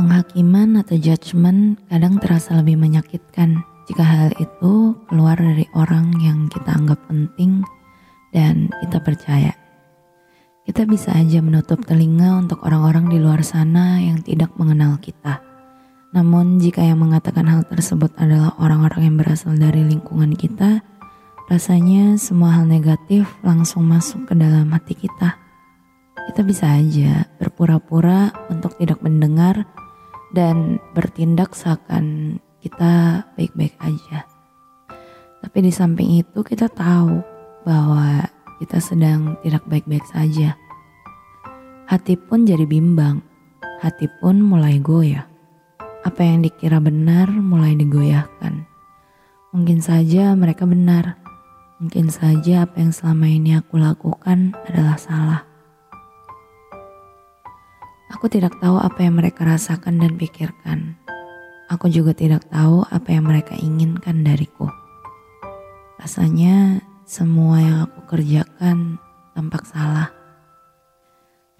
Penghakiman atau judgement kadang terasa lebih menyakitkan jika hal itu keluar dari orang yang kita anggap penting dan kita percaya. Kita bisa aja menutup telinga untuk orang-orang di luar sana yang tidak mengenal kita. Namun jika yang mengatakan hal tersebut adalah orang-orang yang berasal dari lingkungan kita, rasanya semua hal negatif langsung masuk ke dalam hati kita. Kita bisa aja berpura-pura untuk tidak mendengar dan bertindak seakan kita baik-baik aja. Tapi di samping itu kita tahu bahwa kita sedang tidak baik-baik saja. Hati pun jadi bimbang, hati pun mulai goyah. Apa yang dikira benar mulai digoyahkan. Mungkin saja mereka benar, mungkin saja apa yang selama ini aku lakukan adalah salah. Aku tidak tahu apa yang mereka rasakan dan pikirkan. Aku juga tidak tahu apa yang mereka inginkan dariku. Rasanya semua yang aku kerjakan tampak salah.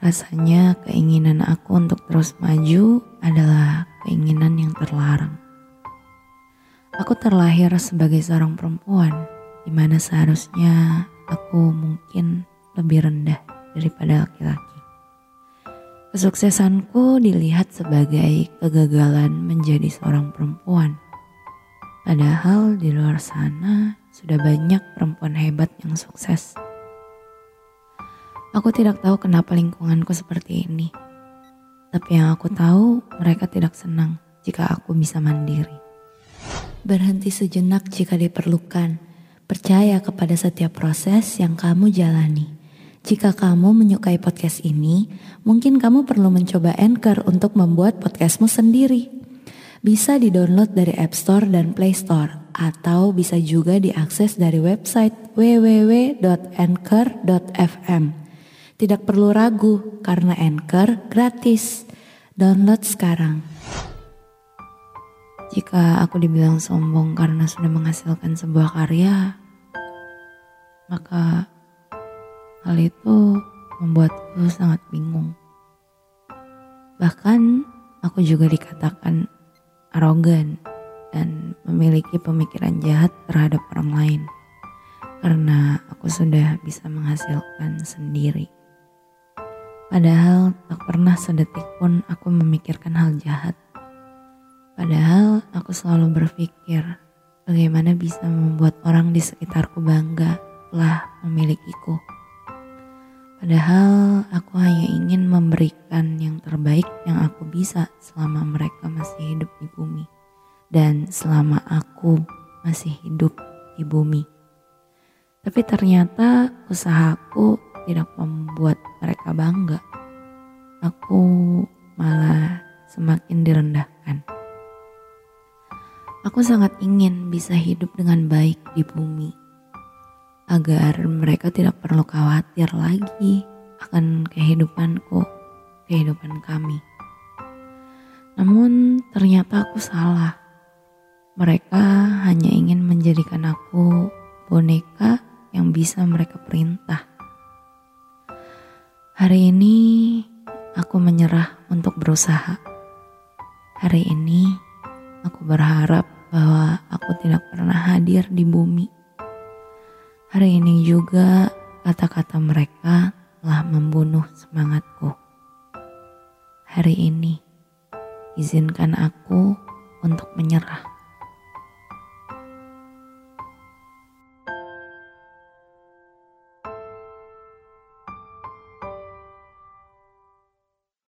Rasanya keinginan aku untuk terus maju adalah keinginan yang terlarang. Aku terlahir sebagai seorang perempuan, di mana seharusnya aku mungkin lebih rendah daripada laki-laki. Kesuksesanku dilihat sebagai kegagalan menjadi seorang perempuan. Padahal di luar sana sudah banyak perempuan hebat yang sukses. Aku tidak tahu kenapa lingkunganku seperti ini. Tapi yang aku tahu, mereka tidak senang jika aku bisa mandiri. Berhenti sejenak jika diperlukan. Percaya kepada setiap proses yang kamu jalani. Jika kamu menyukai podcast ini, mungkin kamu perlu mencoba Anchor untuk membuat podcastmu sendiri. Bisa di-download dari App Store dan Play Store, atau bisa juga diakses dari website www.anchor.fm. Tidak perlu ragu, karena Anchor gratis. Download sekarang. Jika aku dibilang sombong karena sudah menghasilkan sebuah karya, maka Hal itu membuatku sangat bingung. Bahkan aku juga dikatakan arogan dan memiliki pemikiran jahat terhadap orang lain karena aku sudah bisa menghasilkan sendiri. Padahal tak pernah sedetik pun aku memikirkan hal jahat. Padahal aku selalu berpikir bagaimana bisa membuat orang di sekitarku bangga telah memilikiku. Padahal aku hanya ingin memberikan yang terbaik yang aku bisa selama mereka masih hidup di bumi dan selama aku masih hidup di bumi. Tapi ternyata usahaku tidak membuat mereka bangga. Aku malah semakin direndahkan. Aku sangat ingin bisa hidup dengan baik di bumi agar mereka tidak perlu khawatir lagi akan kehidupanku, kehidupan kami. Namun ternyata aku salah. Mereka hanya ingin menjadikan aku boneka yang bisa mereka perintah. Hari ini aku menyerah untuk berusaha. Hari ini aku berharap bahwa aku tidak pernah hadir di bumi Hari ini juga kata-kata mereka telah membunuh semangatku. Hari ini izinkan aku untuk menyerah.